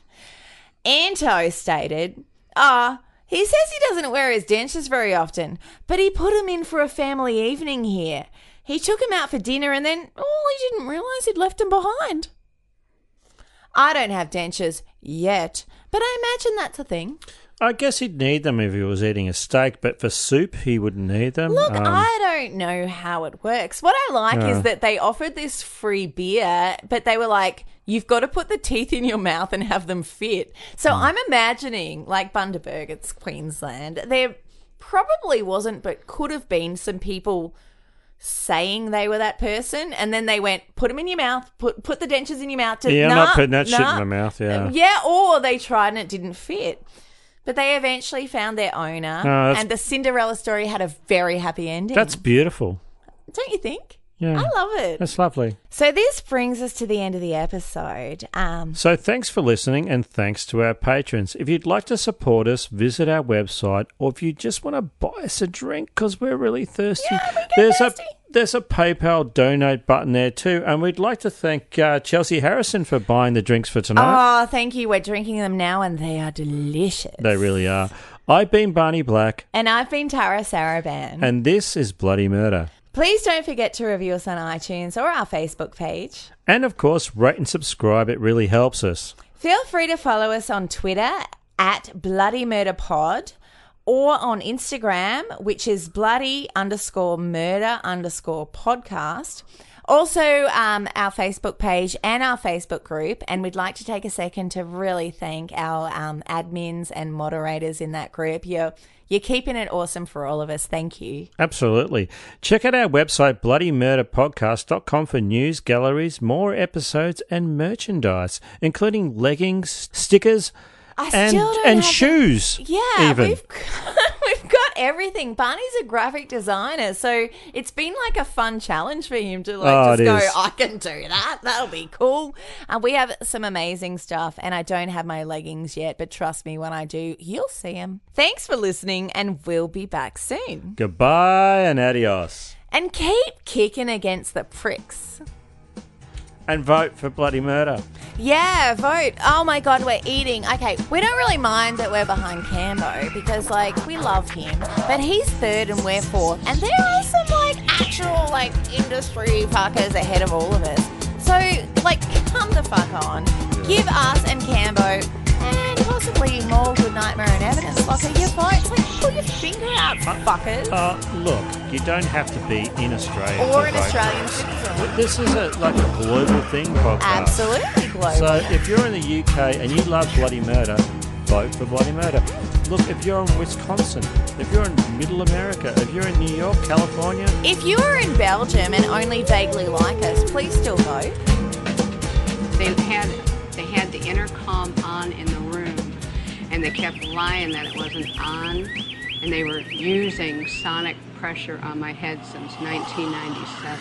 Anto stated, Ah, he says he doesn't wear his dentures very often, but he put him in for a family evening here. He took him out for dinner and then, oh, he didn't realise he'd left him behind. I don't have dentures yet, but I imagine that's a thing. I guess he'd need them if he was eating a steak, but for soup he wouldn't need them. Look, Um, I don't know how it works. What I like Yeah. is that they offered this free beer, but they were like, you've got to put the teeth in your mouth and have them fit. So Hmm. I'm imagining, like Bundaberg, it's Queensland, there probably wasn't, but could have been some people saying they were that person, and then they went, put them in your mouth, put put the dentures in your mouth. To, Yeah, I'm not putting that shit in my mouth, yeah. Uh, yeah, or they tried and it didn't fit. But they eventually found their owner, oh, that's- and the Cinderella story had a very happy ending. That's beautiful. Don't you think? Yeah. I love it. That's lovely. So this brings us to the end of the episode. Um, So thanks for listening and thanks to our patrons. If you'd like to support us, visit our website or if you just want to buy us a drink because we're really thirsty, there's a there's a PayPal donate button there too. And we'd like to thank uh, Chelsea Harrison for buying the drinks for tonight. oh, thank you. We're drinking them now, and they are delicious. They really are. I've been Barney Black And I've been Tara Saraban. and this is Bloody Murder. Please don't forget to review us on iTunes or our Facebook page. And of course, rate and subscribe. It really helps us. Feel free to follow us on Twitter at Bloody Murder Pod or on Instagram, which is bloody underscore murder underscore podcast. Also, um, our Facebook page and our Facebook group, and we'd like to take a second to really thank our um, admins and moderators in that group. You're you're keeping it awesome for all of us. Thank you. Absolutely. Check out our website, bloodymurderpodcast.com, for news, galleries, more episodes, and merchandise, including leggings, stickers, I and, still don't and shoes. Yeah, even. we've we've got everything. Barney's a graphic designer, so it's been like a fun challenge for him to like Oh, just go. is. I can do that. That'll be cool. And we have some amazing stuff. And I don't have my leggings yet, but trust me, when I do, you'll see them. Thanks for listening, and we'll be back soon. Goodbye and adios. And keep kicking against the pricks. And vote for Bloody Murder. Yeah, vote. Oh my god, we're eating. Okay, we don't really mind that we're behind Cambo because like we love him, but he's third and we're fourth, and there are some like actual like industry fuckers ahead of all of us. So like, come the fuck on. Give us and Cambo and possibly more Good Nightmare and Evidence Locker your votes. Like, pull your finger out, fuckers. Uh, look, you don't have to be in Australia. Or an Australian citizen. This is a, like a global thing podcast. Absolutely global. So if you're in the UK and you love Bloody Murder, vote for Bloody Murder. Look, if you're in Wisconsin, if you're in Middle America, if you're in New York, California, If you are in Belgium and only vaguely like us, please still vote. They had they had the intercom on in the room, and they kept lying that it wasn't on, and they were using sonic pressure on my head since 1997.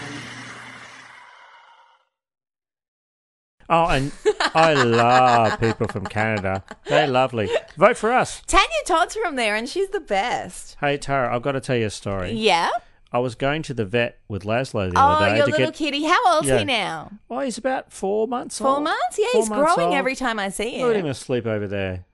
Oh, and I love people from Canada. They're lovely. Vote for us. Tanya Todd's from there and she's the best. Hey, Tara, I've got to tell you a story. Yeah? I was going to the vet with Laslo the Oh, other day Oh, your to little get. kitty. How old's Yeah. he now? Well, he's about four months Four old. months? Yeah, Four he's months growing old. every time I see Look at him him. asleep over there.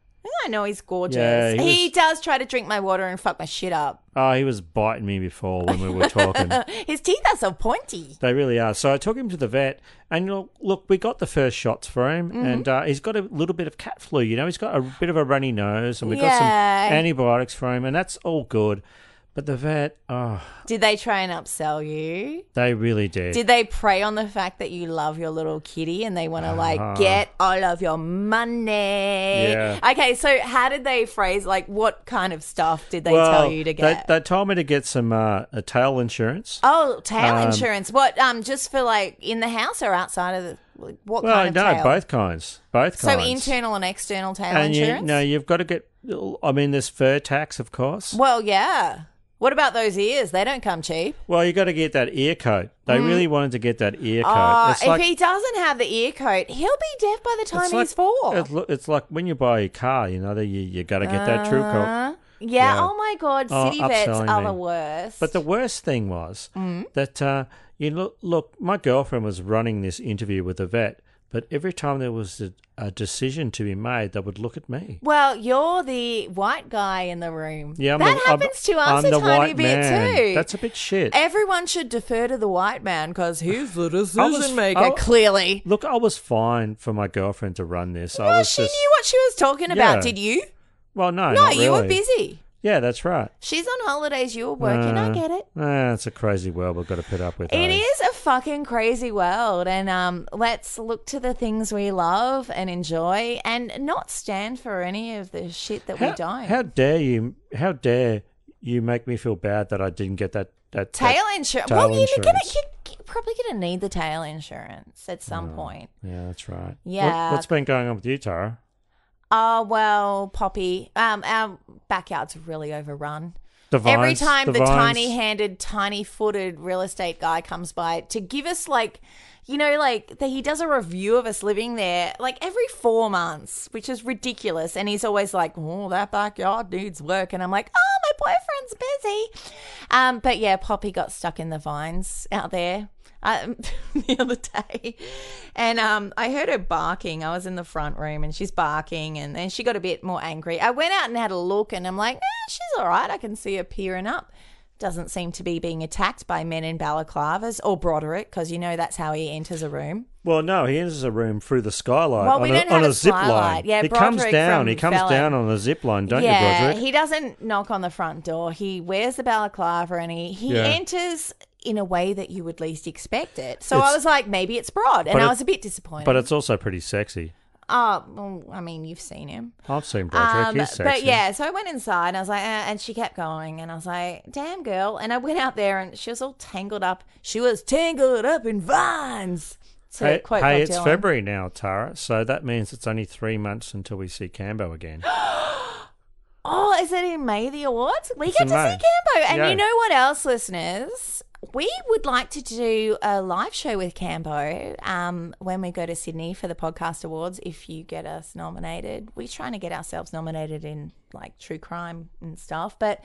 I know he's gorgeous. Yeah, he he was- does try to drink my water and fuck my shit up. Oh, he was biting me before when we were talking. His teeth are so pointy. They really are. So I took him to the vet, and look, look we got the first shots for him, Mhm. and uh, he's got a little bit of cat flu. You know, he's got a bit of a runny nose, and we got some antibiotics for him, and that's all good. But the vet, oh, Did they try and upsell you? they really did. Did they prey on the fact that you love your little kitty and they want to like Uh-huh. get all of your money? Yeah. Okay, so how did they phrase like what kind of stuff did they well, tell you to get? They, they told me to get some uh, a tail insurance. oh, tail Um, insurance. What? Um, just for like in the house or outside of the? like, What well, kind of no, tail? both kinds, both So kinds. So internal and external tail and you, insurance. no, you've got to get. I mean, there's fur tax, of course. Well, yeah. What about those ears? They don't come cheap. Well, you got to get that ear coat. They Mm. really wanted to get that ear coat. Oh, it's if like he doesn't have the ear coat, he'll be deaf by the time it's he's like, four. It's, it's like when you buy a car, you know, you you got to get that true Uh, coat. Yeah. Oh my God. Oh, City vets are me. the worst. But the worst thing was Mm. that uh, you look. Look, my girlfriend was running this interview with the vet, but every time there was a, a decision to be made, they would look at me. Well, you're the white guy in the room. Yeah, I'm that the, I'm- happens to us I'm a tiny bit man. too. That's a bit shit. Everyone should defer to the white man because he's the I was- decision maker. I- clearly. Look, I was fine for my girlfriend to run this. I was she just, knew what she was talking about. Yeah. Did you? Well, no, no, you were busy. Yeah, that's right. She's on holidays. You're working. I Uh, get it. Ah, it's a crazy world we've got to put up with. It eh? is a fucking crazy world, and um, let's look to the things we love and enjoy, and not stand for any of the shit that How, we don't. how dare you? How dare you make me feel bad that I didn't get that that tail that insurance. tail Well, you're gonna you're, you're probably gonna need the tail insurance at some point. Yeah, that's right. What- Yeah. what's been going on with you, Tara? Oh well, Poppy. Um, our backyard's really overrun. The Every time the the, tiny-handed, tiny-footed real estate guy comes by to give us like, you know, like that he does a review of us living there like every four months, which is ridiculous. And he's always like, "Oh, that backyard needs work," and I'm like, "Oh, my boyfriend's busy." Um, but yeah, Poppy got stuck in the vines out there. Um, the other day, and um, I heard her barking. I was in the front room, and she's barking, and then she got a bit more angry. I went out and had a look, and I'm like, nah, she's all right. I can see her peering up. Doesn't seem to be being attacked by men in balaclavas or Broderick, because you know that's how he enters a room. Well, no, he enters a room through the skylight Well, on we a, don't on have a a zip line. Yeah, he comes down. He comes Felon. down on a zip line, don't yeah, you, Broderick? he doesn't knock on the front door. He wears the balaclava and he, he Yeah. enters in a way that you would least expect it. So I was like, maybe it's Brod, and But I it- was a bit disappointed. But it's also pretty sexy. Oh, well, I mean, you've seen him. I've seen Broderick. Um, He's sexy. but yeah, so I went inside and I was like, eh, and she kept going, and I was like, damn girl. And I went out there and she was all tangled up. She was tangled up in vines. To hey, quote hey, Bob it's Dylan. February now, Tara. So that means it's only three months until we see Cambo again. Oh, is it in May the awards? We It's get in to May. see Cambo. And Yeah. you know what else, listeners? We would like to do a live show with Cambo um, when we go to Sydney for the podcast awards. If you get us nominated, we're trying to get ourselves nominated in like true crime and stuff, but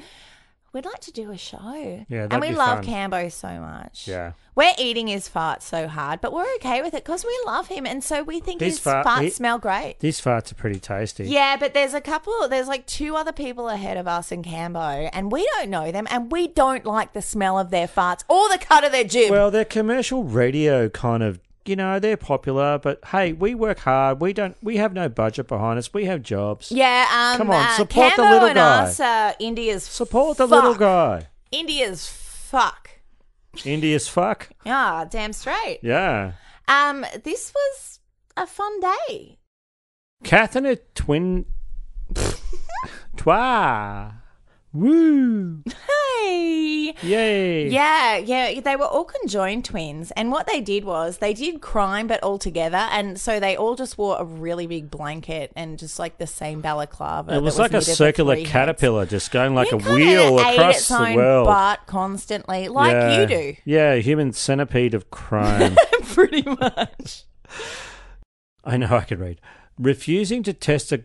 we'd like to do a show. Yeah, and we love fun. Cambo so much. Yeah. We're eating his farts so hard, but we're okay with it because we love him, and so we think his, fart- farts he- smell great. These farts are pretty tasty. Yeah, but there's a couple, there's like two other people ahead of us in Cambo, and we don't know them, and we don't like the smell of their farts or the cut of their jib. Well, they're commercial radio kind of. You know, they're popular, but hey, we work hard. We don't. We have no budget behind us. We have jobs. yeah, um, Come on, uh, support the little and guy. us, uh, India's Support the little guy. India's fuck. India's fuck. Yeah, damn straight. Yeah. Um, this was a fun day. Kath and her twin. Twa. Woo. Hey. Yay. Yeah, yeah, they were all conjoined twins, and what they did was they did crime, but all together, and so they all just wore a really big blanket and just like the same balaclava. It was like a circular three heads. caterpillar just going like a wheel across its the world. butt constantly, like yeah. you do, Yeah, human centipede of crime. pretty much. I know I could read. Refusing to test a.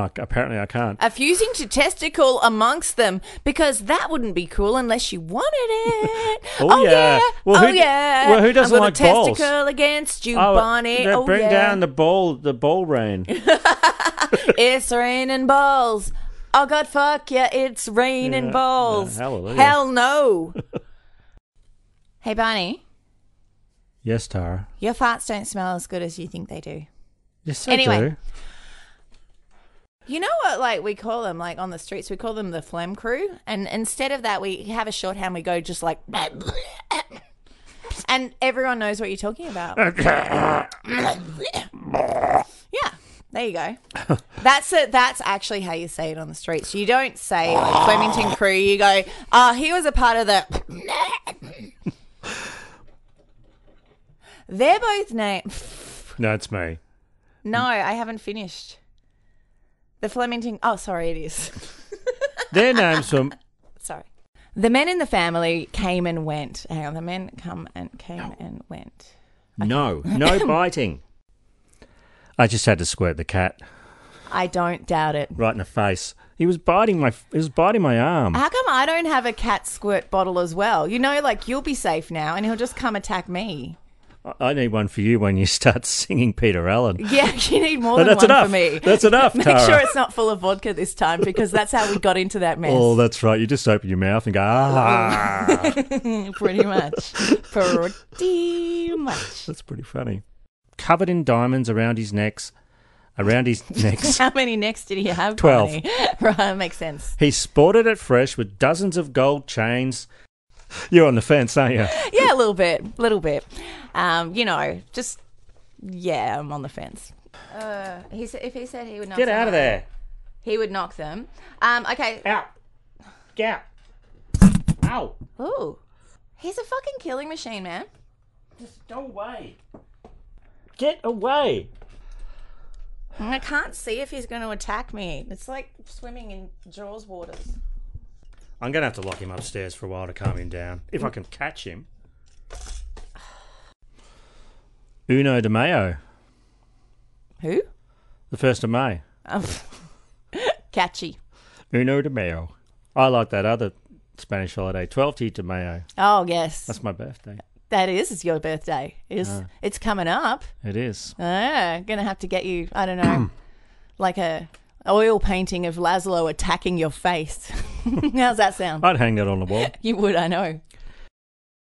Oh, apparently I can't. A fusing to testicle amongst them because that wouldn't be cool unless you wanted it. Oh, oh yeah. Well, oh who yeah. well, who doesn't got like a balls? testicle against you, Oh, Bonnie. they Oh bring yeah. down the ball, the ball rain. it's raining balls. Oh God, fuck yeah! It's raining Yeah, balls. yeah, hallelujah. Hell no. hey, Barney, yes, Tara. your farts don't smell as good as you think they do. Yes, I Anyway. do. You know what? Like we call them, like on the streets, we call them the phlegm crew, and instead of that, we have a shorthand. We go just like, and everyone knows what you're talking about. yeah, there you go. That's it. That's actually how you say it on the streets. You don't say like Flemington crew. You go, oh, he was a part of the. They're both named. No, it's me. No, I haven't finished. The Flemington. Oh, sorry, it is. Their names from. Sorry. The men in the family came and went. Hang on, the men come and came and went. No, no biting. I just had to squirt the cat I don't doubt it. right in the face. He was biting my. He was biting my arm. How come I don't have a cat squirt bottle as well? You know, like you'll be safe now, and he'll just come attack me. I- need one for you when you start singing Peter Allen. Yeah, you need more than that's one enough. for me. That's enough, Make sure it's not full of vodka this time because that's how we got into that mess. Oh, that's right. You just open your mouth and go, ah. Pretty much. Pretty much. That's pretty funny. Covered in diamonds around his necks. Around his necks. How many necks did he have? Twelve. Barney? right, makes sense. he sported it fresh with dozens of gold chains. You're on the fence, aren't you? Yeah, a little bit, a little bit. Um, you know, just yeah, I'm on the fence. Uh, he said if he said he would knock Get them out of there. he would knock them. Um, okay. Out. Get out. Ow. Ooh, he's a fucking killing machine, man. Just go away. Get away. I can't see if he's going to attack me. It's like swimming in Jaws waters. I'm going to have to lock him upstairs for a while to calm him down. If I can catch him. Uno de Mayo. Who? The 1st of May. Oh. Catchy. Uno de Mayo. I like that other Spanish holiday, 12 de Mayo. Oh yes, That's my birthday. that is. It's your birthday. It's Ah. it's coming up. It is. Ah, gonna have to get you. I don't know, like a oil painting of Laszlo attacking your face. How's that sound? I'd hang that on the wall. You would, I know.